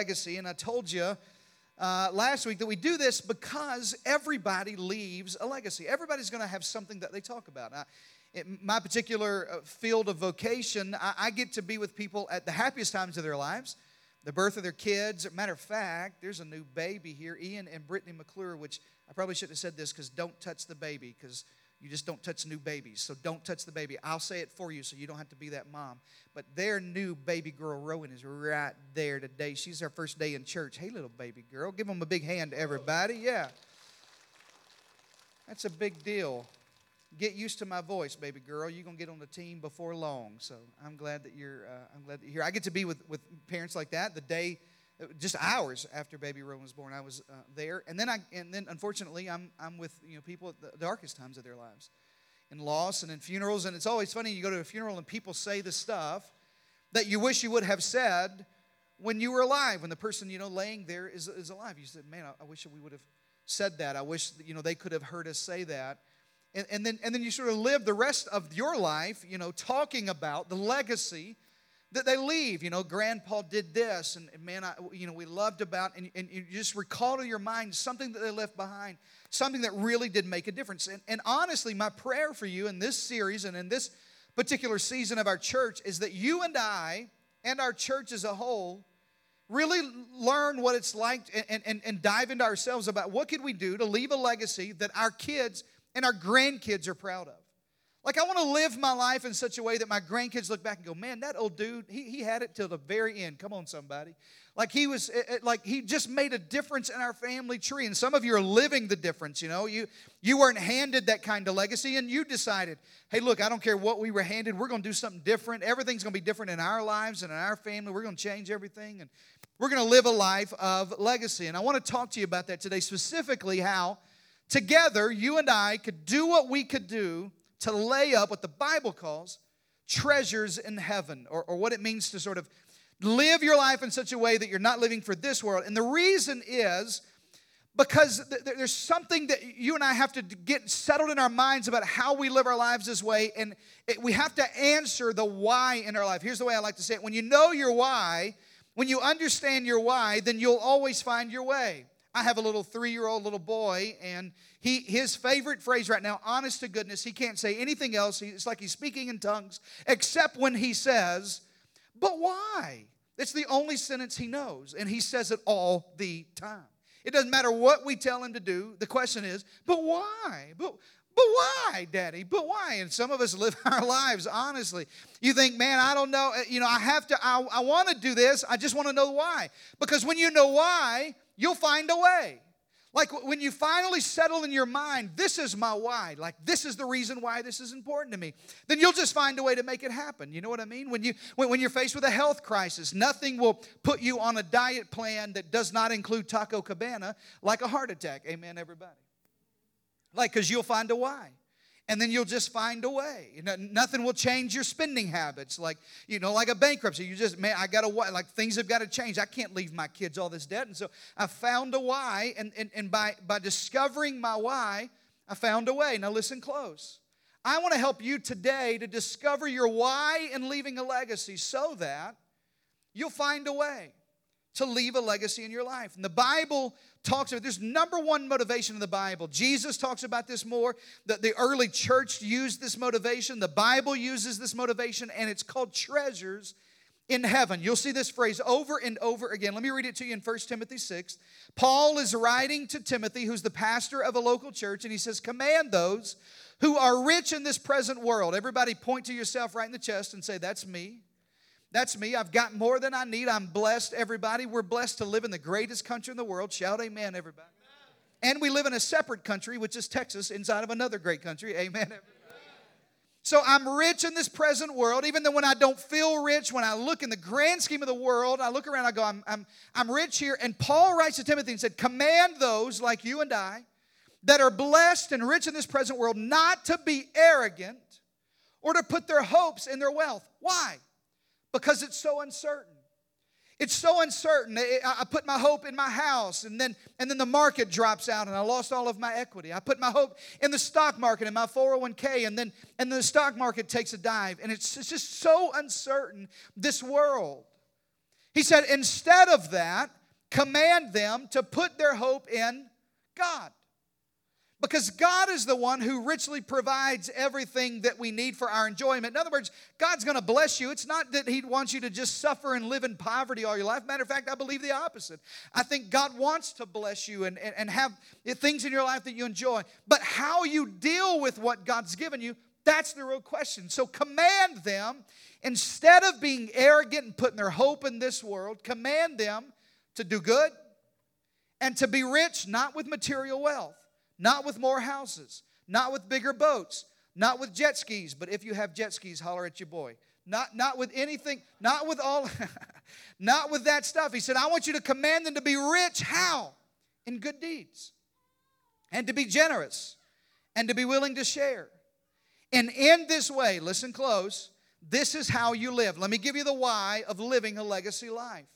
Legacy. And I told you uh, last week that we do this because everybody leaves a legacy. Everybody's going to have something that they talk about. Now, in my particular uh, field of vocation, I, I get to be with people at the happiest times of their lives the birth of their kids. Matter of fact, there's a new baby here, Ian and Brittany McClure, which I probably shouldn't have said this because don't touch the baby because you just don't touch new babies. So don't touch the baby. I'll say it for you so you don't have to be that mom. But their new baby girl, Rowan, is right there today. She's her first day in church. Hey, little baby girl. Give them a big hand, everybody. Yeah. That's a big deal. Get used to my voice, baby girl. You're gonna get on the team before long. So I'm glad that you're. Uh, I'm glad that you're here. I get to be with with parents like that. The day just hours after baby Rowan was born, I was uh, there, and then I and then unfortunately I'm I'm with you know people at the darkest times of their lives, in loss and in funerals, and it's always funny you go to a funeral and people say the stuff that you wish you would have said when you were alive, when the person you know laying there is is alive. You said, man, I, I wish we would have said that. I wish you know they could have heard us say that. And, and then and then you sort of live the rest of your life, you know, talking about the legacy that they leave. You know, Grandpa did this, and, man, I, you know, we loved about, and, and you just recall to your mind something that they left behind, something that really did make a difference. And, and honestly, my prayer for you in this series and in this particular season of our church is that you and I and our church as a whole really learn what it's like and, and, and dive into ourselves about what could we do to leave a legacy that our kids and our grandkids are proud of. Like, I want to live my life in such a way that my grandkids look back and go, man, that old dude, he, he had it till the very end. Come on, somebody. Like, he was, it, it, like, he just made a difference in our family tree. And some of you are living the difference, you know. You, you weren't handed that kind of legacy, and you decided, hey, look, I don't care what we were handed. We're going to do something different. Everything's going to be different in our lives and in our family. We're going to change everything, and we're going to live a life of legacy. And I want to talk to you about that today, specifically how together you and I could do what we could do to lay up what the Bible calls treasures in heaven, or, or what it means to sort of live your life in such a way that you're not living for this world. And the reason is because there's something that you and I have to get settled in our minds about how we live our lives this way, and it, we have to answer the why in our life. Here's the way I like to say it when you know your why, when you understand your why, then you'll always find your way. I have a little three year old little boy, and he, his favorite phrase right now, honest to goodness, he can't say anything else. It's like he's speaking in tongues, except when he says, But why? It's the only sentence he knows, and he says it all the time. It doesn't matter what we tell him to do. The question is, But why? But, but why, Daddy? But why? And some of us live our lives honestly. You think, man, I don't know. Uh, you know, I have to, I, I want to do this. I just want to know why. Because when you know why, you'll find a way. Like when you finally settle in your mind, this is my why, like this is the reason why this is important to me, then you'll just find a way to make it happen. You know what I mean? When, you, when, when you're faced with a health crisis, nothing will put you on a diet plan that does not include Taco Cabana like a heart attack. Amen, everybody. Like, because you'll find a why and then you'll just find a way. You know, nothing will change your spending habits. Like, you know, like a bankruptcy. You just, man, I got to, like, things have got to change. I can't leave my kids all this debt. And so I found a why, and, and, and by, by discovering my why, I found a way. Now, listen close. I want to help you today to discover your why in leaving a legacy so that you'll find a way to leave a legacy in your life. And the Bible talks about this number one motivation in the Bible. Jesus talks about this more. The, the early church used this motivation. The Bible uses this motivation, and it's called treasures in heaven. You'll see this phrase over and over again. Let me read it to you in 1 Timothy 6. Paul is writing to Timothy, who's the pastor of a local church, and he says, Command those who are rich in this present world. Everybody point to yourself right in the chest and say, That's me. That's me. I've got more than I need. I'm blessed, everybody. We're blessed to live in the greatest country in the world. Shout amen, everybody. Amen. And we live in a separate country, which is Texas, inside of another great country. Amen, everybody. So I'm rich in this present world, even though when I don't feel rich, when I look in the grand scheme of the world, I look around, I go, I'm, I'm, I'm rich here. And Paul writes to Timothy and said, Command those like you and I that are blessed and rich in this present world not to be arrogant or to put their hopes in their wealth. Why? Because it's so uncertain. It's so uncertain. I put my hope in my house, and then, and then the market drops out, and I lost all of my equity. I put my hope in the stock market and my 401k, and then, and then the stock market takes a dive. And it's, it's just so uncertain, this world. He said, instead of that, command them to put their hope in God. Because God is the one who richly provides everything that we need for our enjoyment. In other words, God's going to bless you. It's not that He wants you to just suffer and live in poverty all your life. Matter of fact, I believe the opposite. I think God wants to bless you and, and, and have things in your life that you enjoy. But how you deal with what God's given you, that's the real question. So command them, instead of being arrogant and putting their hope in this world, command them to do good and to be rich, not with material wealth not with more houses, not with bigger boats, not with jet skis, but if you have jet skis, holler at your boy. Not, not with anything, not with all, not with that stuff. He said, I want you to command them to be rich. How? In good deeds. And to be generous. And to be willing to share. And in this way, listen close, this is how you live. Let me give you the why of living a legacy life.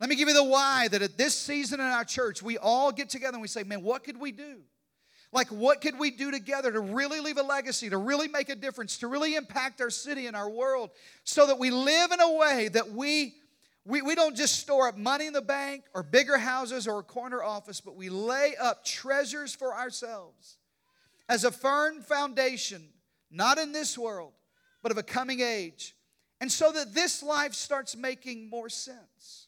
Let me give you the why that at this season in our church, we all get together and we say, man, what could we do? Like, what could we do together to really leave a legacy, to really make a difference, to really impact our city and our world so that we live in a way that we, we, we don't just store up money in the bank or bigger houses or a corner office, but we lay up treasures for ourselves as a firm foundation, not in this world, but of a coming age. And so that this life starts making more sense.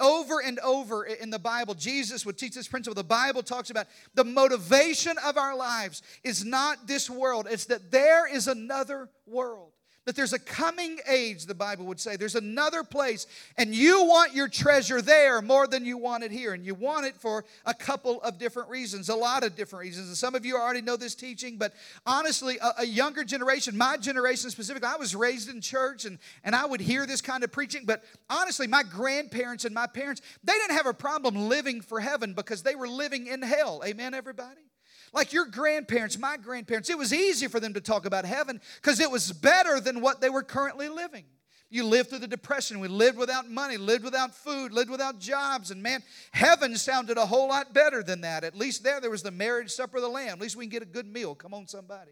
Over and over in the Bible, Jesus would teach this principle. The Bible talks about the motivation of our lives is not this world, it's that there is another world that there's a coming age, the Bible would say. There's another place, and you want your treasure there more than you want it here. And you want it for a couple of different reasons, a lot of different reasons. And some of you already know this teaching, but honestly, a, a younger generation, my generation specifically, I was raised in church and, and I would hear this kind of preaching. But honestly, my grandparents and my parents, they didn't have a problem living for heaven because they were living in hell. Amen, everybody? Like your grandparents, my grandparents, it was easy for them to talk about heaven because it was better than what they were currently living. You lived through the depression. We lived without money, lived without food, lived without jobs. And man, heaven sounded a whole lot better than that. At least there, there was the marriage supper of the Lamb. At least we can get a good meal. Come on, somebody.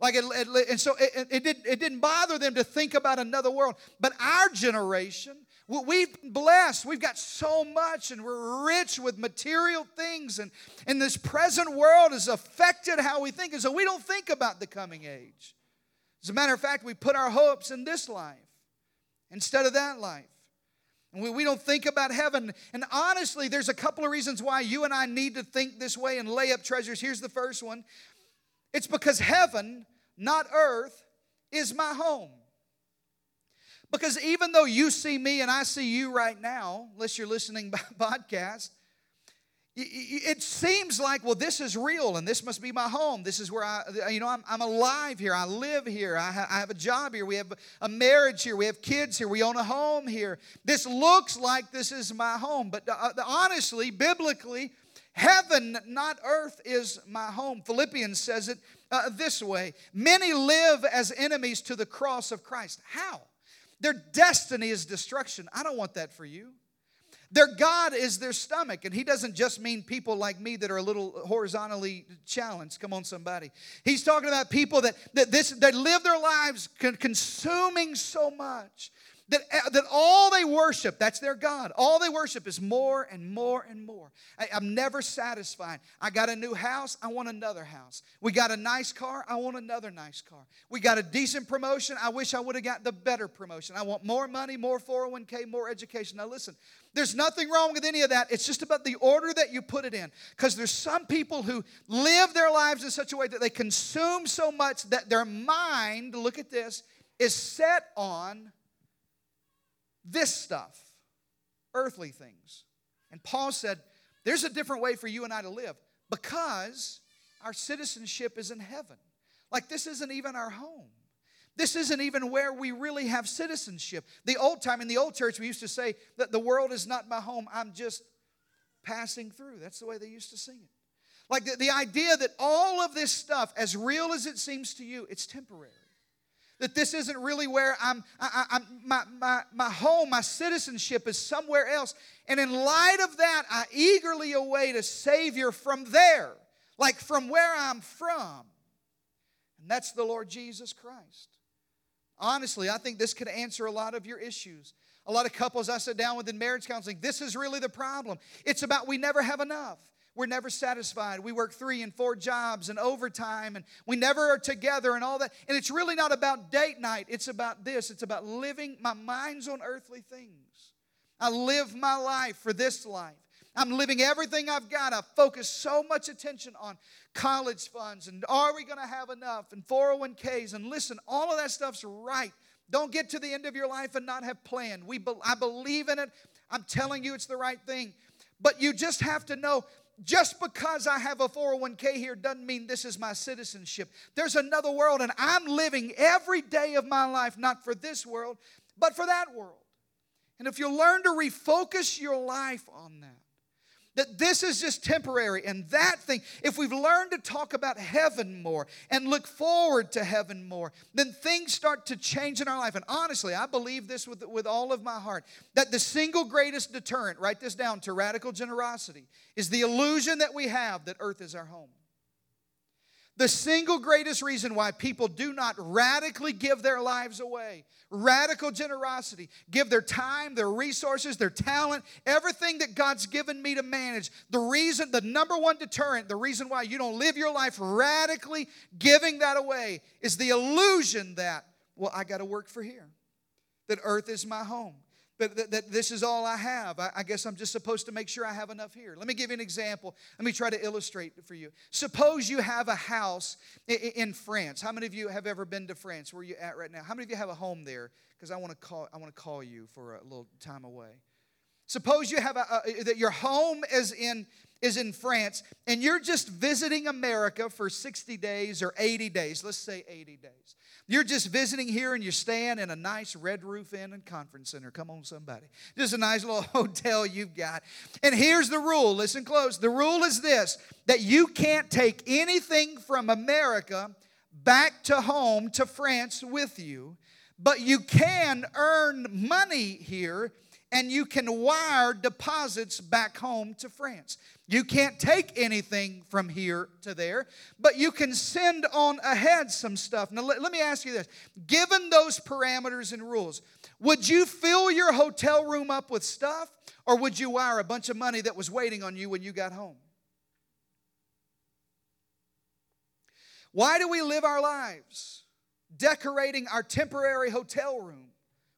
Like it, it and so it, it, did, it didn't bother them to think about another world. But our generation, We've been blessed. We've got so much and we're rich with material things. And, and this present world has affected how we think. And so we don't think about the coming age. As a matter of fact, we put our hopes in this life instead of that life. And we, we don't think about heaven. And honestly, there's a couple of reasons why you and I need to think this way and lay up treasures. Here's the first one it's because heaven, not earth, is my home. Because even though you see me and I see you right now, unless you're listening by podcast, it seems like, well, this is real and this must be my home. This is where I, you know, I'm, I'm alive here. I live here. I, ha- I have a job here. We have a marriage here. We have kids here. We own a home here. This looks like this is my home. But uh, honestly, biblically, heaven, not earth, is my home. Philippians says it uh, this way Many live as enemies to the cross of Christ. How? Their destiny is destruction. I don't want that for you. Their God is their stomach. And he doesn't just mean people like me that are a little horizontally challenged. Come on, somebody. He's talking about people that, that, this, that live their lives consuming so much that, uh, that all they worship, that's their God. All they worship is more and more and more. I, am never satisfied. I got a new house, I want another house. We got a nice car, I want another nice car. We got a decent promotion, I wish I would have got the better promotion. I want more money, more 401k, more education. Now, listen, there's nothing wrong with any of that. It's just about the order that you put it in. Because there's some people who live their lives in such a way that they consume so much that their mind, look at this, is set on this stuff, earthly things. And Paul said, There's a different way for you and I to live because our citizenship is in heaven. Like, this isn't even our home. This isn't even where we really have citizenship. The old time, in the old church, we used to say that the world is not my home, I'm just passing through. That's the way they used to sing it. Like the, the idea that all of this stuff, as real as it seems to you, it's temporary that this isn't really where I'm, I, I, my, my, my home, my citizenship is somewhere else. And in light of that, I eagerly await a Savior from there, like from where I'm from. And that's the Lord Jesus Christ. Honestly, I think this could answer a lot of your issues. A lot of couples I sit down with in marriage counseling, this is really the problem. It's about we never have enough. We're never satisfied. We work three and four jobs and overtime, and we never are together and all that. And it's really not about date night. It's about this. It's about living my mind's on earthly things. I live my life for this life. I'm living everything I've got. I focus so much attention on college funds and are we going to have enough and 401ks and listen, all of that stuff's right. Don't get to the end of your life and not have planned. We be, I believe in it. I'm telling you it's the right thing. But you just have to know just because I have a 401k here doesn't mean this is my citizenship. There's another world, and I'm living every day of my life not for this world, but for that world. And if you learn to refocus your life on that, that this is just temporary and that thing, if we've learned to talk about heaven more and look forward to heaven more, then things start to change in our life. And honestly, I believe this with, with all of my heart that the single greatest deterrent, write this down, to radical generosity is the illusion that we have that earth is our home. The single greatest reason why people do not radically give their lives away, radical generosity, give their time, their resources, their talent, everything that God's given me to manage. The reason, the number one deterrent, the reason why you don't live your life radically giving that away is the illusion that, well, I got to work for here, that earth is my home but that, that, this is all I have. I, I, guess I'm just supposed to make sure I have enough here. Let me give you an example. Let me try to illustrate for you. Suppose you have a house in, in France. How many of you have ever been to France? Where are you at right now? How many of you have a home there? Because I want to call. I want to call you for a little time away. Suppose you have a, a that your home is in is in France and you're just visiting America for 60 days or 80 days. Let's say 80 days. You're just visiting here and you're staying in a nice red roof inn and conference center. Come on, somebody. Just a nice little hotel you've got. And here's the rule listen close. The rule is this that you can't take anything from America back to home to France with you, but you can earn money here and you can wire deposits back home to France. You can't take anything from here to there, but you can send on ahead some stuff. Now, let, let, me ask you this given those parameters and rules, would you fill your hotel room up with stuff, or would you wire a bunch of money that was waiting on you when you got home? Why do we live our lives decorating our temporary hotel room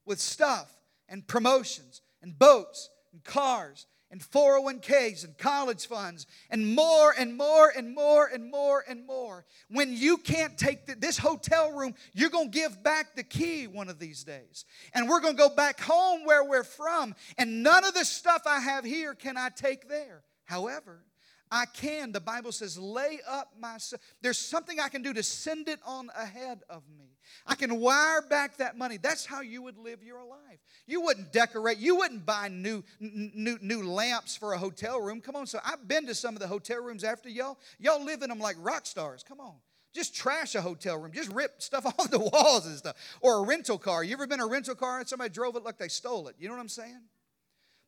with stuff and promotions and boats and cars and 401ks and college funds and more and more and more and more and more. When you can't take the, this hotel room, you're going to give back the key one of these days. And we're going to go back home where we're from. And none of the stuff I have here can I take there. However, I can, the Bible says, lay up my. There's something I can do to send it on ahead of me. I can wire back that money. That's how you would live your life. You wouldn't decorate, you wouldn't buy new, new, new lamps for a hotel room. Come on, so I've been to some of the hotel rooms after y'all. Y'all live in them like rock stars. Come on. Just trash a hotel room. Just rip stuff off the walls and stuff. Or a rental car. You ever been a rental car and somebody drove it like they stole it? You know what I'm saying?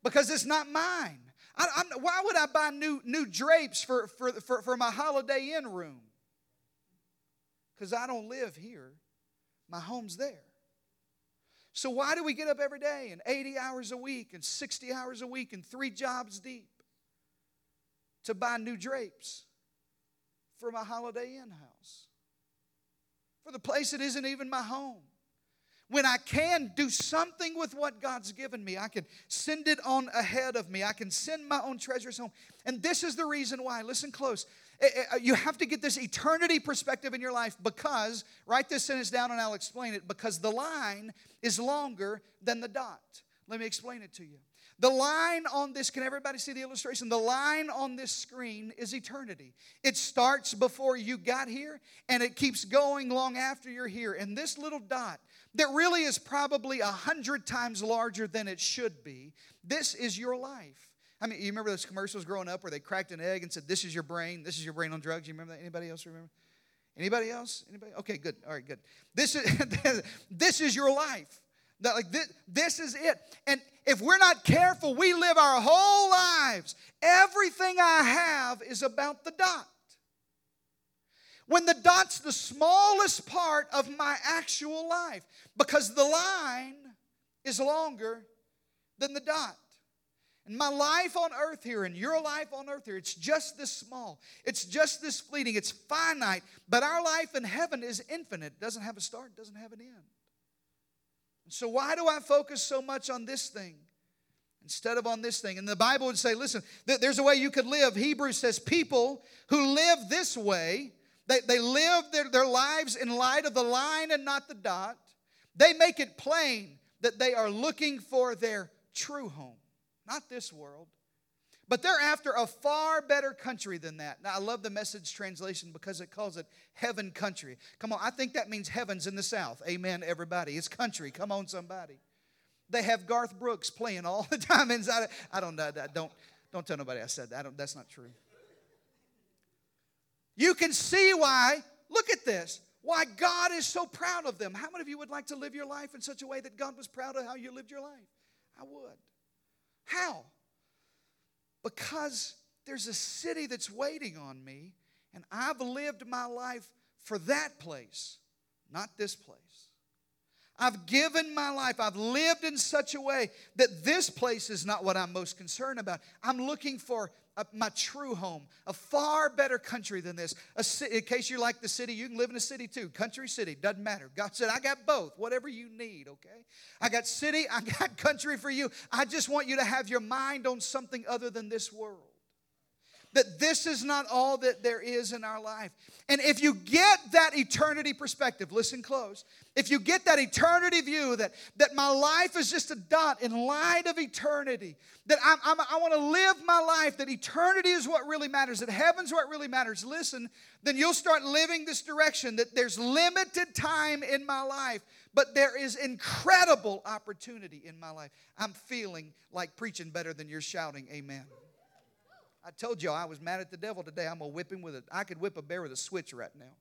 Because it's not mine. I, why would I buy new, new drapes for, for, for, for my Holiday Inn room? Because I don't live here, my home's there. So, why do we get up every day and 80 hours a week and 60 hours a week and three jobs deep to buy new drapes for my Holiday Inn house? For the place that isn't even my home when I can do something with what God's given me, I can send it on ahead of me. I can send my own treasures home. And this is the reason why. Listen close. Eh, eh, uh, you have to get this eternity perspective in your life because, write this sentence down and I'll explain it, because the line is longer than the dot. Let me explain it to you. The line on this, can everybody see the illustration? The line on this screen is eternity. It starts before you got here and it keeps going long after you're here. And this little dot that really is probably a hundred times larger than it should be, this is your life. I mean, you remember those commercials growing up where they cracked an egg and said, This is your brain, this is your brain on drugs? You remember that? Anybody else remember? Anybody else? Anybody? Okay, good. All right, good. This is this is your life. That like this, this is it. And if we're not careful, we live our whole lives. Everything I have is about the dot. when the dot's the smallest part of my actual life because the line is longer than the dot. And my life on earth here and your life on earth here, it's just this small. It's just this fleeting. It's finite. But our life in heaven is infinite. It doesn't have a start, doesn't have an end. And so, why do I focus so much on this thing instead of on this thing? And the Bible would say, listen, there's a way you could live. Hebrews says, people who live this way, they, they live their, their lives in light of the line and not the dot. They make it plain that they are looking for their true home not this world. But they're after a far better country than that. Now, I love the message translation because it calls it heaven country. Come on, I think that means heaven's in the south. Amen, everybody. It's country. Come on, somebody. They have Garth Brooks playing all the time inside. I don't know. Don't, don't tell nobody I said that. I don't, that's not true. You can see why, look at this, why God is so proud of them. How many of you would like to live your life in such a way that God was proud of how you lived your life? I would. How? Because there's a city that's waiting on me, and I've lived my life for that place, not this place. I've given my life, I've lived in such a way that this place is not what I'm most concerned about. I'm looking for a, my true home, a far better country than this. A, in case you like the city, you can live in a city too. Country, city, doesn't matter. God said, I got both, whatever you need, okay? I got city, I got country for you. I just want you to have your mind on something other than this world that this is not all that there is in our life. And if you get that eternity perspective, listen close. If you get that eternity view that, that my life is just a dot in light of eternity, that I'm, I'm, i want to live my life, that eternity is what really matters, that heaven's what really matters, listen, then you'll start living this direction that there's limited time in my life, but there is incredible opportunity in my life. I'm feeling like preaching better than you're shouting, Amen. I told y'all I was mad at the devil today. I'm to whip him with a I could whip a bear with a switch right now.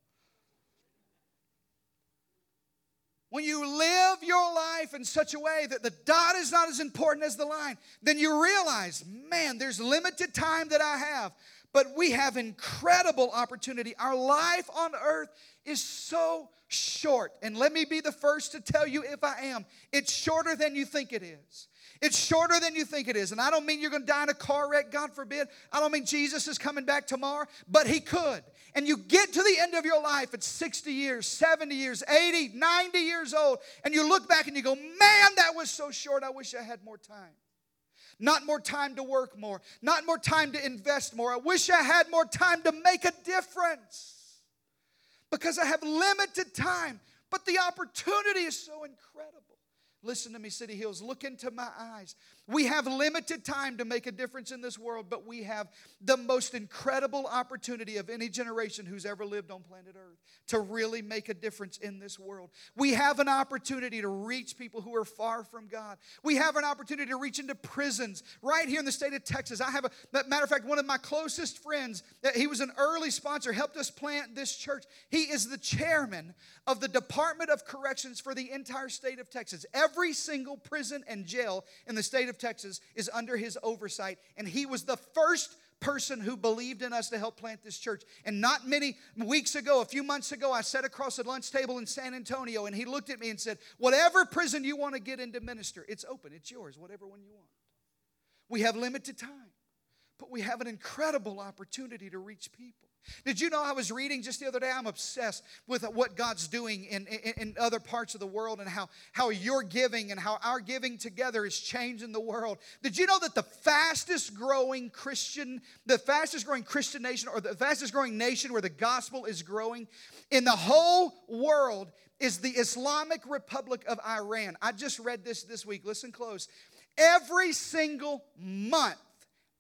When you live your life in such a way that the dot is not as important as the line, then you realize, man, there's limited time that I have, but we have incredible opportunity. Our life on earth is so short. And let me be the first to tell you if I am, it's shorter than you think it is. It's shorter than you think it is. And I don't mean you're going to die in a car wreck, God forbid. I don't mean Jesus is coming back tomorrow, but He could. And you get to the end of your life at 60 years, 70 years, 80, 90 years old, and you look back and you go, man, that was so short. I wish I had more time. Not more time to work more, not more time to invest more. I wish I had more time to make a difference because I have limited time. But the opportunity is so incredible. Listen to me, City Hills. Look into my eyes. We have limited time to make a difference in this world, but we have the most incredible opportunity of any generation who's ever lived on planet Earth to really make a difference in this world. We have an opportunity to reach people who are far from God. We have an opportunity to reach into prisons right here in the state of Texas. I have a matter of fact, one of my closest friends, uh, he was an early sponsor, helped us plant this church. He is the chairman of the Department of Corrections for the entire state of Texas. Every single prison and jail in the state of Texas is under his oversight, and he was the first person who believed in us to help plant this church. And not many weeks ago, a few months ago, I sat across a lunch table in San Antonio, and he looked at me and said, Whatever prison you want to get into minister, it's open, it's yours, whatever one you want. We have limited time, but we have an incredible opportunity to reach people. Did you know I was reading just the other day? I'm obsessed with what God's doing in, in, in, other parts of the world and how, how you're giving and how our giving together is changing the world. Did you know that the fastest growing Christian, the fastest growing Christian nation, or the fastest growing nation where the gospel is growing in the whole world is the Islamic Republic of Iran? I just read this this week. Listen close. Every single month,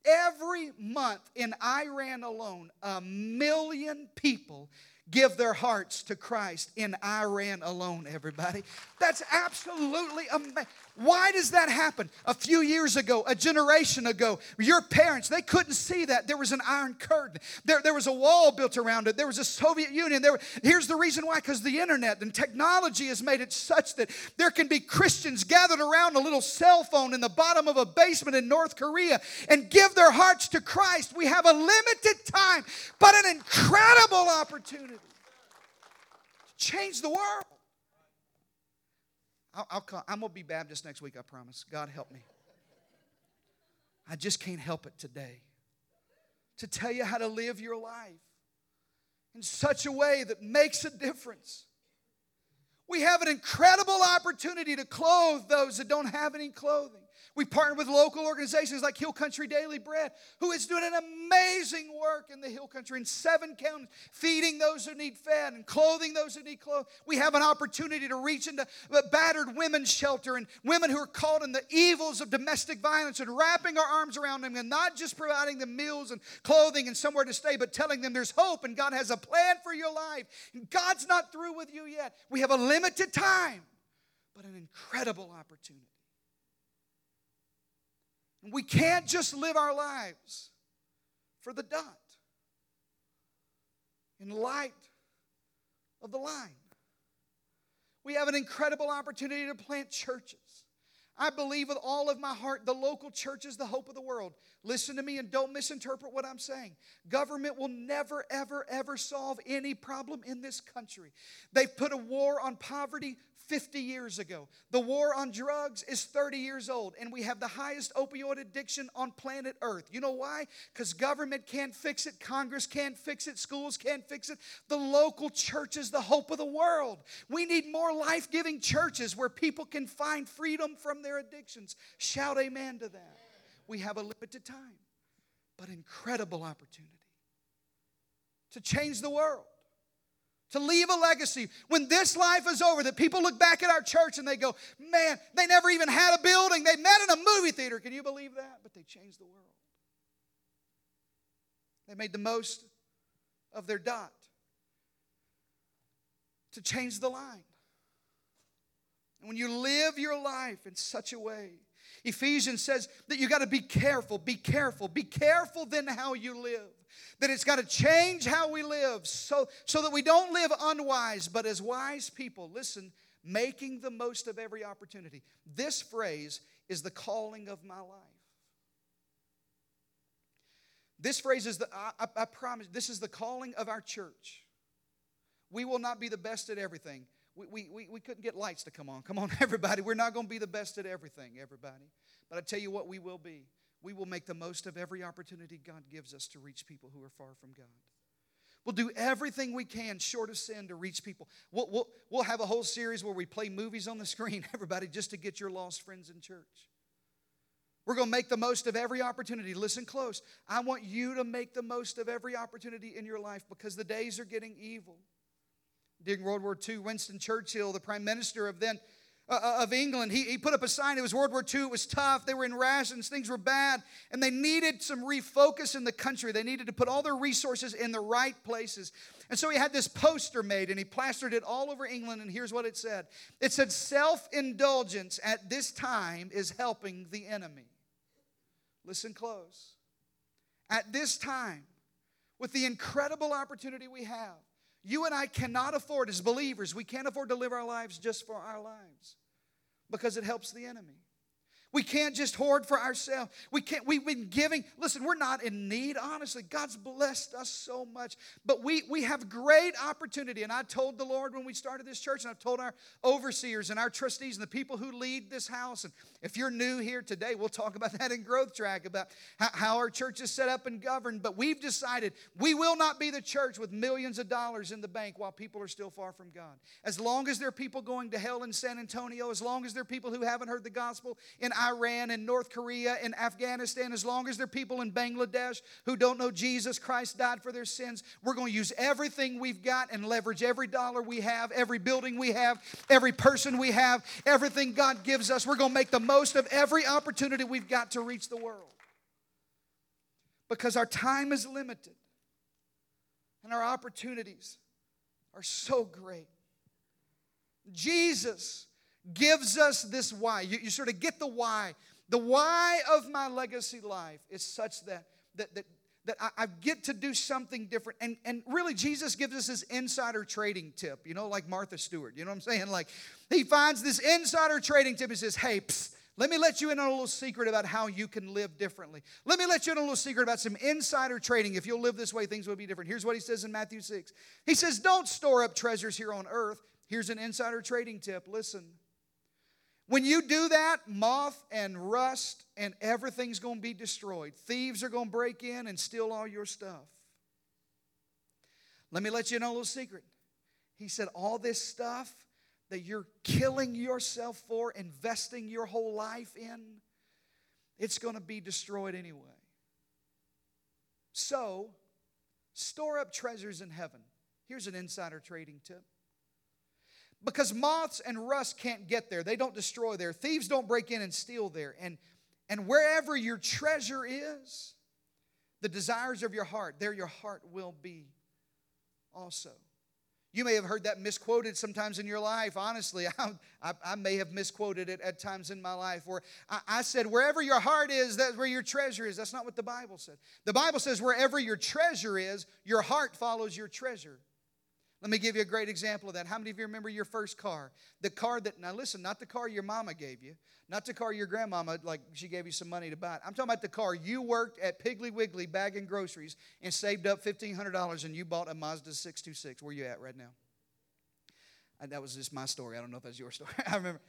Every month in Iran alone, a million people give their hearts to Christ in Iran alone, everybody. That's absolutely amazing. Why does that happen? A few years ago, a generation ago, your parents, they couldn't see that. There was an iron curtain, there, there was a wall built around it, there was a Soviet Union. There, here's the reason why because the internet and technology has made it such that there can be Christians gathered around a little cell phone in the bottom of a basement in North Korea and give their hearts to Christ. We have a limited time, but an incredible opportunity. To change the world. I'll, I'll come, I'm going to be Baptist next week, I promise. God help me. I just can't help it today to tell you how to live your life in such a way that makes a difference. We have an incredible opportunity to clothe those that don't have any clothing. We partner with local organizations like Hill Country Daily Bread, who is doing an amazing work in the Hill Country in seven counties, feeding those who need fed and clothing those who need clothes. We have an opportunity to reach into a battered women's shelter and women who are caught in the evils of domestic violence and wrapping our arms around them and not just providing them meals and clothing and somewhere to stay, but telling them there's hope and God has a plan for your life. And God's not through with you yet. We have a limited time, but an incredible opportunity. We can't just live our lives for the dot in light of the line. We have an incredible opportunity to plant churches. I believe with all of my heart the local church is the hope of the world. Listen to me and don't misinterpret what I'm saying. Government will never, ever, ever solve any problem in this country. They've put a war on poverty 50 years ago. The war on drugs is 30 years old, and we have the highest opioid addiction on planet Earth. You know why? Because government can't fix it, Congress can't fix it, schools can't fix it. The local church is the hope of the world. We need more life giving churches where people can find freedom from their addictions. Shout amen to that. We have a limited time, but incredible opportunity to change the world to leave a legacy. When this life is over that people look back at our church and they go man they never even had a building. They met in a movie theater. Can you believe that? But they changed the world. They made the most of their dot to change the line. And when you live your life in such a way Ephesians says that you got to be careful, be careful, be careful then how you live. That it's got to change how we live so, so that we don't live unwise, but as wise people. Listen, making the most of every opportunity. This phrase is the calling of my life. This phrase is the, I, I, promise, this is the calling of our church. We will not be the best at everything. We, we, we, we couldn't get lights to come on. Come on, everybody. We're not going to be the best at everything, everybody. But I tell you what, we will be. We will make the most of every opportunity God gives us to reach people who are far from God. We'll do everything we can, short of sin, to reach people. We'll, we'll, we'll have a whole series where we play movies on the screen, everybody, just to get your lost friends in church. We're going to make the most of every opportunity. Listen close. I want you to make the most of every opportunity in your life because the days are getting evil. During World War II, Winston Churchill, the prime minister of then uh, of England, he, he put up a sign. It was World War II. It was tough. They were in rations. Things were bad. And they needed some refocus in the country. They needed to put all their resources in the right places. And so he had this poster made and he plastered it all over England. And here's what it said it said, Self indulgence at this time is helping the enemy. Listen close. At this time, with the incredible opportunity we have, you and I cannot afford, as believers, we can't afford to live our lives just for our lives because it helps the enemy. We can't just hoard for ourselves. We can't, we've been giving. Listen, we're not in need, honestly. God's blessed us so much. But we, we have great opportunity. And I told the Lord when we started this church, and I've told our overseers and our trustees and the people who lead this house. And if you're new here today, we'll talk about that in Growth Track, about how, our church is set up and governed. But we've decided we will not be the church with millions of dollars in the bank while people are still far from God. As long as there are people going to hell in San Antonio, as long as there are people who haven't heard the gospel in Iran and North Korea and Afghanistan, as long as there are people in Bangladesh who don't know Jesus Christ died for their sins, we're going to use everything we've got and leverage every dollar we have, every building we have, every person we have, everything God gives us. We're going to make the most of every opportunity we've got to reach the world. Because our time is limited and our opportunities are so great. Jesus gives us this why. You, you sort of get the why. The why of my legacy life is such that, that, that, that I, I, get to do something different. And, and really, Jesus gives us this insider trading tip, you know, like Martha Stewart. You know what I'm saying? Like, he finds this insider trading tip and says, hey, psst, Let me let you in on a little secret about how you can live differently. Let me let you in on a little secret about some insider trading. If you'll live this way, things will be different. Here's what he says in Matthew 6. He says, Don't store up treasures here on earth. Here's an insider trading tip. Listen. When you do that, moth and rust and everything's going to be destroyed. Thieves are going to break in and steal all your stuff. Let me let you in on a little secret. He said, All this stuff that you're killing yourself for, investing your whole life in, it's going to be destroyed anyway. So, store up treasures in heaven. Here's an insider trading tip. Because moths and rust can't get there, they don't destroy there. Thieves don't break in and steal there. And, and wherever your treasure is, the desires of your heart, there your heart will be also. You may have heard that misquoted sometimes in your life. Honestly, I, I, I may have misquoted it at times in my life where I, I, said, wherever your heart is, that's where your treasure is. That's not what the Bible said. The Bible says, wherever your treasure is, your heart follows your treasure. Let me give you a great example of that. How many of you remember your first car? The car that, now listen, not the car your mama gave you, not the car your grandmama, like she gave you some money to buy it. I'm talking about the car you worked at Piggly Wiggly bagging groceries and saved up $1,500 and you bought a Mazda 626. Where you at right now? And that was just my story. I don't know if that's your story. I remember.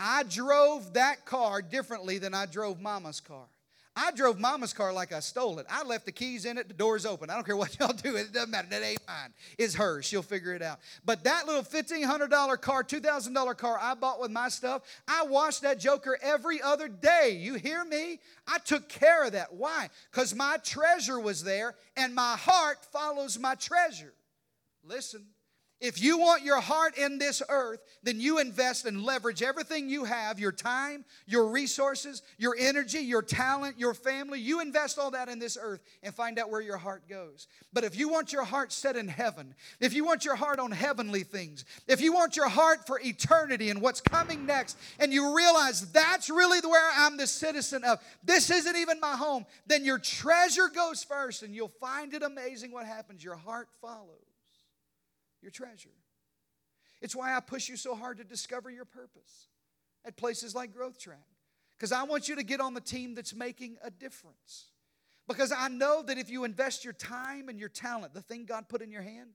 I drove that car differently than I drove mama's car. I drove mama's car like I stole it. I left the keys in it, the door's open. I don't care what y'all do, it doesn't matter. That ain't mine. It's hers. She'll figure it out. But that little $1,500 car, $2,000 car I bought with my stuff, I washed that joker every other day. You hear me? I took care of that. Why? Because my treasure was there and my heart follows my treasure. Listen. If you want your heart in this earth, then you invest and leverage everything you have your time, your resources, your energy, your talent, your family. You invest all that in this earth and find out where your heart goes. But if you want your heart set in heaven, if you want your heart on heavenly things, if you want your heart for eternity and what's coming next, and you realize that's really where I'm the citizen of, this isn't even my home, then your treasure goes first and you'll find it amazing what happens. Your heart follows your treasure. It's why I push you so hard to discover your purpose at places like Growth Track. Because I want you to get on the team that's making a difference. Because I know that if you invest your time and your talent, the thing God put in your hand,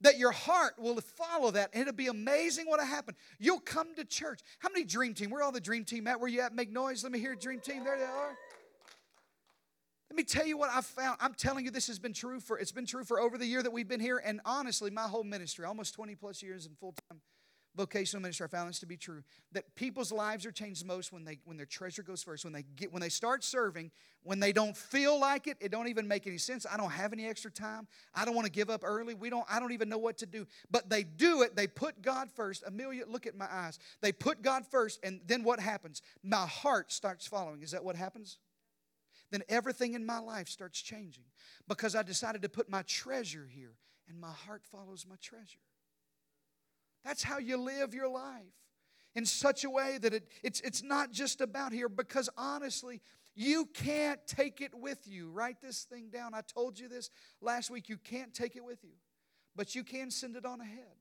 that your heart will follow that and it'll be amazing what'll happen. You'll come to church. How many dream team? Where all the dream team at? Where you at? Make noise. Let me hear dream team. There they are. Let me tell you what I found. I'm telling you, this has been true for it's been true for over the year that we've been here, and honestly, my whole ministry, almost 20 plus years in full-time vocational ministry, I found this to be true. That people's lives are changed most when they when their treasure goes first, when they get when they start serving, when they don't feel like it, it don't even make any sense. I don't have any extra time. I don't want to give up early. We don't, I don't even know what to do. But they do it, they put God first. Amelia, look at my eyes. They put God first, and then what happens? My heart starts following. Is that what happens? Then everything in my life starts changing because I decided to put my treasure here and my heart follows my treasure. That's how you live your life in such a way that it, it's, it's not just about here because honestly, you can't take it with you. Write this thing down. I told you this last week. You can't take it with you, but you can send it on ahead.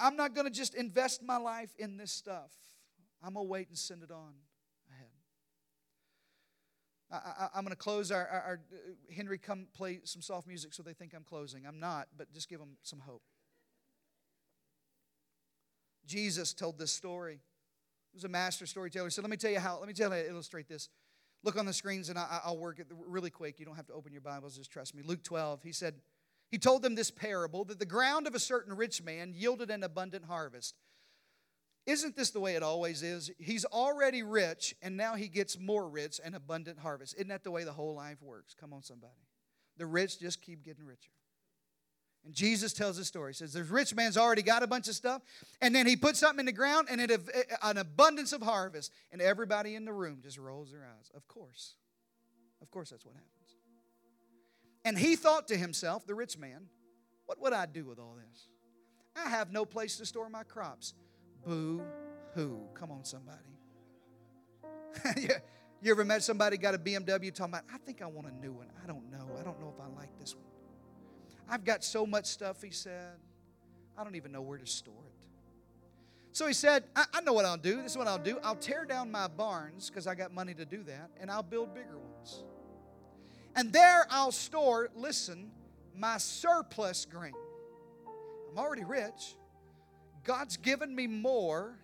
I'm not going to just invest my life in this stuff. I'm going to wait and send it on. I, am going to close our, our, our, uh, Henry, come play some soft music so they think I'm closing. I'm not, but just give them some hope. Jesus told this story. He was a master storyteller. So let me tell you how, let me tell you how to illustrate this. Look on the screens and I, will work it really quick. You don't have to open your Bibles, just trust me. Luke 12, he said, he told them this parable that the ground of a certain rich man yielded an abundant harvest. Isn't this the way it always is? He's already rich, and now he gets more rich and abundant harvest. Isn't that the way the whole life works? Come on, somebody. The rich just keep getting richer. And Jesus tells a story. He says, The rich man's already got a bunch of stuff, and then he puts something in the ground, and it, an abundance of harvest. And everybody in the room just rolls their eyes. Of course. Of course, that's what happens. And he thought to himself, the rich man, What would I do with all this? I have no place to store my crops. Boo hoo. Come on, somebody. you ever met somebody got a BMW talking about, I think I want a new one. I don't know. I don't know if I like this one. I've got so much stuff, he said. I don't even know where to store it. So he said, I, I know what I'll do. This is what I'll do. I'll tear down my barns because I got money to do that, and I'll build bigger ones. And there I'll store, listen, my surplus grain. I'm already rich. God's given me more.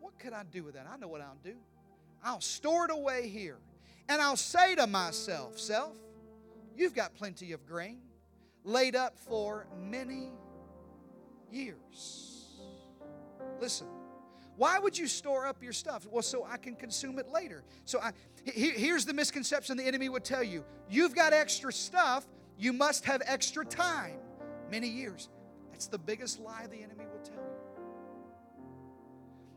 What could I do with that? I know what I'll do. I'll store it away here. And I'll say to myself, Self, you've got plenty of grain laid up for many years. Listen, why would you store up your stuff? Well, so I can consume it later. So I, here's the misconception the enemy would tell you you've got extra stuff, you must have extra time. Many years. That's the biggest lie the enemy will tell.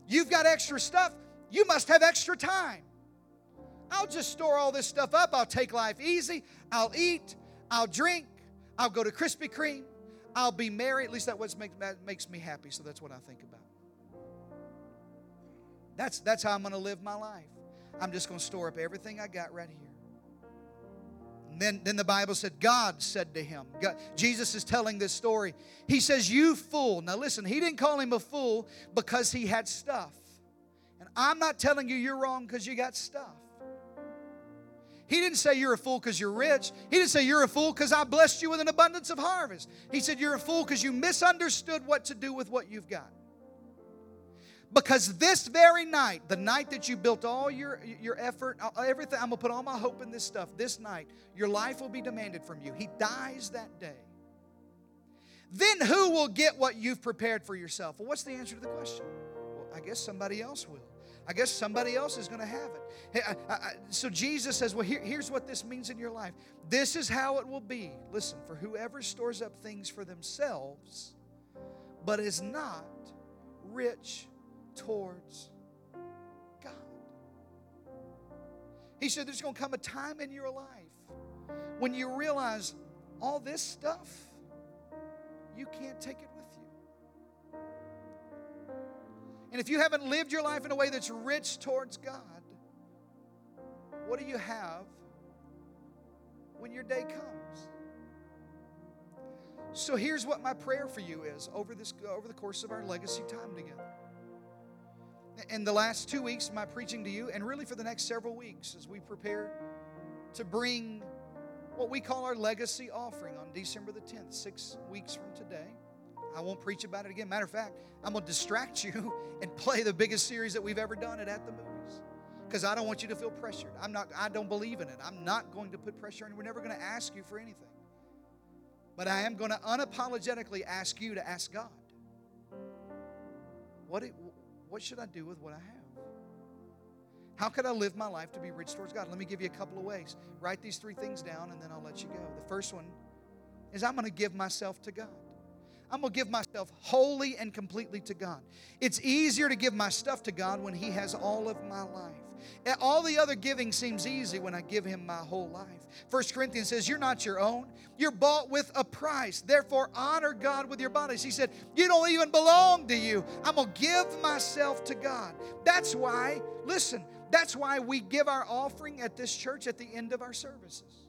You've got extra stuff, you must have extra time. I'll just store all this stuff up. I'll take life easy. I'll eat. I'll drink. I'll go to Krispy Kreme. I'll be merry. At least that makes me happy. So that's what I think about. That's, that's how I'm going to live my life. I'm just going to store up everything I got right here. Then, then the Bible said, God said to him, God, Jesus is telling this story. He says, You fool. Now listen, he didn't call him a fool because he had stuff. And I'm not telling you you're wrong because you got stuff. He didn't say you're a fool because you're rich. He didn't say you're a fool because I blessed you with an abundance of harvest. He said you're a fool because you misunderstood what to do with what you've got. Because this very night, the night that you built all your, your effort, everything, I'm going to put all my hope in this stuff. This night, your life will be demanded from you. He dies that day. Then who will get what you've prepared for yourself? Well, what's the answer to the question? Well, I guess somebody else will. I guess somebody else is going to have it. So Jesus says, Well, here, here's what this means in your life. This is how it will be. Listen, for whoever stores up things for themselves, but is not rich towards God. He said, There's going to come a time in your life when you realize all this stuff, you can't take it with you. And if you haven't lived your life in a way that's rich towards God, what do you have when your day comes? So here's what my prayer for you is over this over the course of our legacy time together. In the last two weeks, my preaching to you, and really for the next several weeks, as we prepare to bring what we call our legacy offering on December the 10th, six weeks from today. I won't preach about it again. Matter of fact, I'm going to distract you and play the biggest series that we've ever done at At the Movies because I don't want you to feel pressured. I'm not, I don't believe in it. I'm not going to put pressure on you. We're never going to ask you for anything. But I am going to unapologetically ask you to ask God, what, it, what should I do with what I have? How could I live my life to be rich towards God? Let me give you a couple of ways. Write these three things down and then I'll let you go. The first one is I'm going to give myself to God. I'm going to give myself wholly and completely to God. It's easier to give my stuff to God when He has all of my life. All the other giving seems easy when I give Him my whole life. First Corinthians says, You're not your own. You're bought with a price. Therefore, honor God with your bodies. He said, You don't even belong to you. I'm going to give myself to God. That's why, listen, that's why we give our offering at this church at the end of our services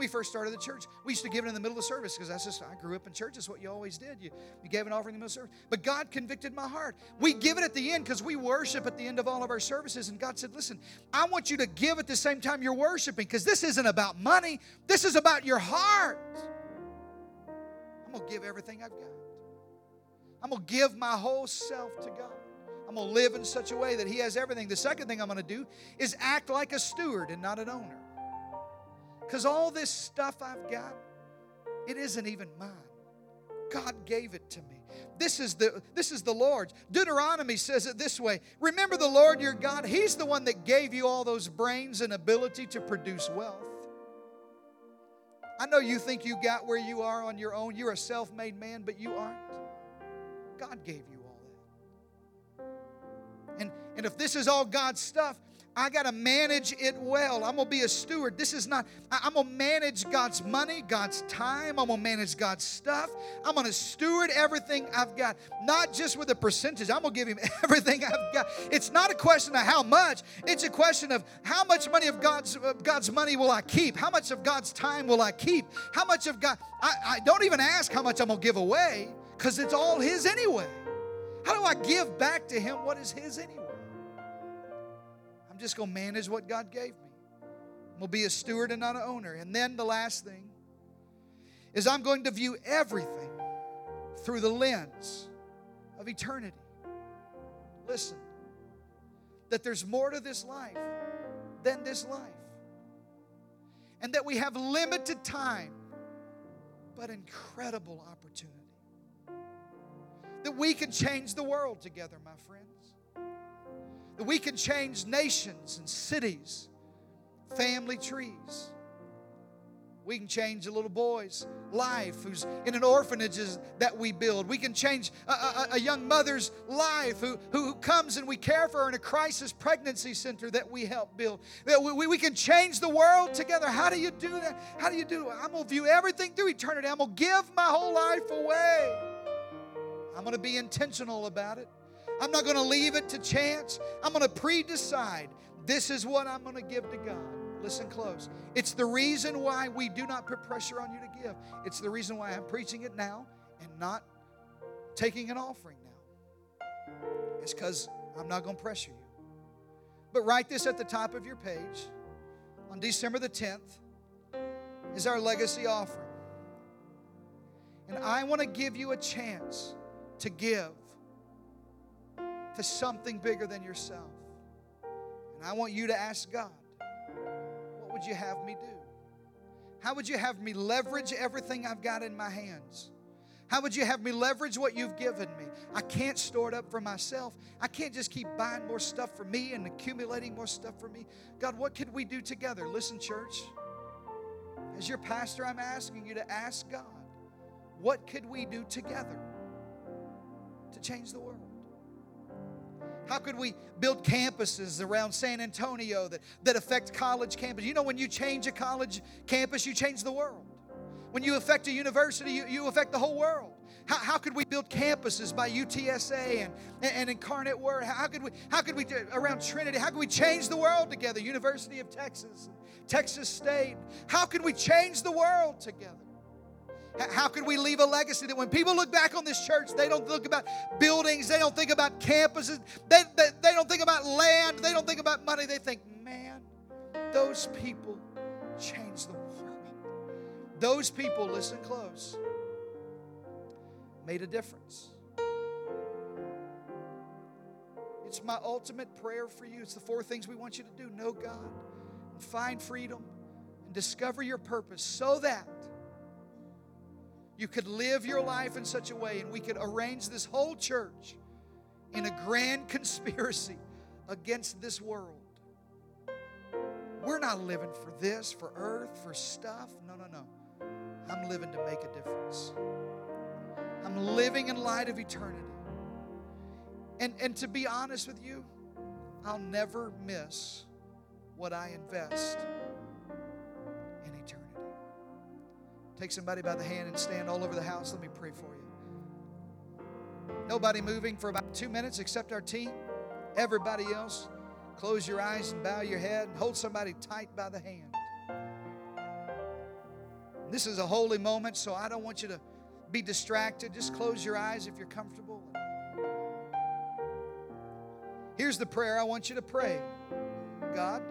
we first started the church, we used to give it in the middle of service because that's just, I grew up in church. That's what you always did. You, you gave an offering in the middle of service. But God convicted my heart. We give it at the end because we worship at the end of all of our services. And God said, listen, I want you to give at the same time you're worshiping because this isn't about money. This is about your heart. I'm going to give everything I've got. I'm going to give my whole self to God. I'm going to live in such a way that He has everything. The second thing I'm going to do is act like a steward and not an owner. Because all this stuff I've got, it isn't even mine. God gave it to me. This is the this is the Lord's. Deuteronomy says it this way. Remember the Lord your God. He's the one that gave you all those brains and ability to produce wealth. I know you think you got where you are on your own. You're a self-made man, but you aren't. God gave you all that. And, and if this is all God's stuff, I got to manage it well. I'm going to be a steward. This is not, I'm going to manage God's money, God's time. I'm going to manage God's stuff. I'm going to steward everything I've got, not just with a percentage. I'm going to give Him everything I've got. It's not a question of how much, it's a question of how much money of God's, God's money will I keep? How much of God's time will I keep? How much of God, I, I don't even ask how much I'm going to give away because it's all His anyway. How do I give back to Him what is His anyway? Just going to manage what God gave me. I'm going to be a steward and not an owner. And then the last thing is I'm going to view everything through the lens of eternity. Listen, that there's more to this life than this life. And that we have limited time, but incredible opportunity. That we can change the world together, my friends. That we can change nations and cities, family trees we can change a little boy's life who's in an orphanage that we build. We can change a, a, a young mother's life who, who comes and we care for her in a crisis pregnancy center that we help build. We, we, we can change the world together. How do you do that? How do you do it? I'm going to view everything through eternity. I'm going to give my whole life away. I'm going to be intentional about it. I'm not going to leave it to chance. I'm going to pre decide this is what I'm going to give to God. Listen close. It's the reason why we do not put pressure on you to give. It's the reason why I'm preaching it now and not taking an offering now. It's because I'm not going to pressure you. But write this at the top of your page. On December the 10th is our legacy offering. And I want to give you a chance to give to something bigger than yourself. And I want you to ask God what would you have me do? How would you have me leverage everything I've got in my hands? How would you have me leverage what you've given me? I can't store it up for myself. I can't just keep buying more stuff for me and accumulating more stuff for me. God, what could we do together? Listen, church, as your pastor, I'm asking you to ask God, what could we do together to change the world? How could we build campuses around San Antonio that, that affect college campus? You know, when you change a college campus, you change the world. When you affect a university, you, you affect the whole world. How, how could we build campuses by UTSA and, and Incarnate Word? How could we, how could we, around Trinity, how could we change the world together? University of Texas, Texas State. How could we change the world together? How can we leave a legacy that when people look back on this church, they don't look about buildings, they don't think about campuses, they, they, they don't think about land, they don't think about money. They think, man, those people changed the world. Those people, listen close, made a difference. It's my ultimate prayer for you. It's the four things we want you to do know God, find freedom, and discover your purpose so that you could live your life in such a way, and we could arrange this whole church in a grand conspiracy against this world. We're not living for this, for earth, for stuff. No, no, no. I'm living to make a difference. I'm living in light of eternity. And, and to be honest with you, I'll never miss what I invest Take somebody by the hand and stand all over the house. Let me pray for you. Nobody moving for about two minutes except our team. Everybody else, close your eyes and bow your head and hold somebody tight by the hand. This is a holy moment, so I don't want you to be distracted. Just close your eyes if you're comfortable. Here's the prayer I want you to pray God,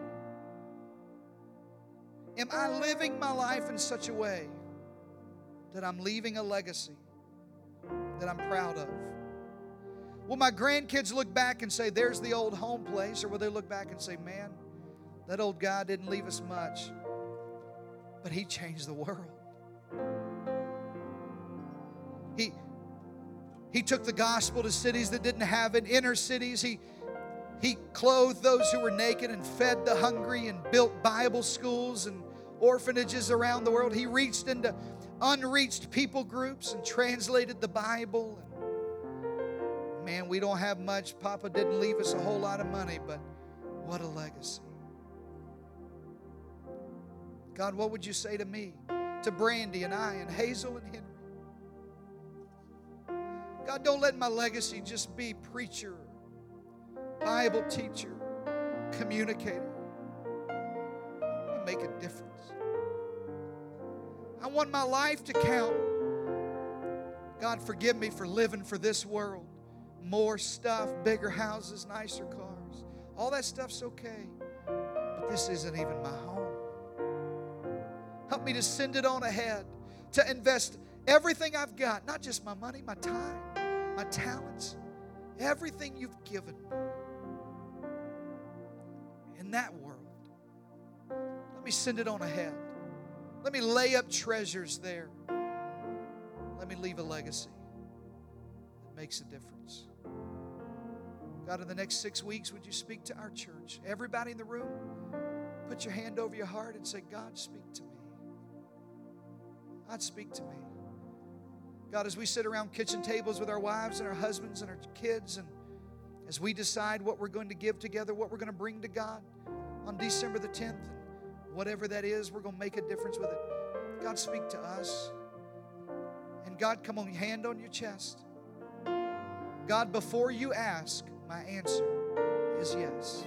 am I living my life in such a way that I'm leaving a legacy that I'm proud of? Will my grandkids look back and say, There's the old home place? Or will they look back and say, Man, that old guy didn't leave us much, but he changed the world? He, he took the gospel to cities that didn't have it, inner cities. He, he clothed those who were naked and fed the hungry and built Bible schools and orphanages around the world. He reached into unreached people groups and translated the Bible. Man, we don't have much. Papa didn't leave us a whole lot of money, but what a legacy. God, what would you say to me, to Brandy and I, and Hazel and Henry? God, don't let my legacy just be preacher, Bible teacher, communicator. Make a difference. I want my life to count. God, forgive me for living for this world, more stuff, bigger houses, nicer cars. All that stuff's okay. But this isn't even my home. Help me to send it on ahead, to invest everything I've got, not just my money, my time, my talents, everything you've given me in that world. Let me send it on ahead. Let me lay up treasures there. Let me leave a legacy that makes a difference. God, in the next six weeks, would you speak to our church? Everybody in the room, put your hand over your heart and say, God, speak to me. God, speak to me. God, as we sit around kitchen tables with our wives and our husbands and our kids, and as we decide what we're going to give together, what we're going to bring to God on December the 10th, and whatever that is, we're going to make a difference with it. God, speak to us. And God, come on, hand on your chest. God, before you ask, my answer is yes.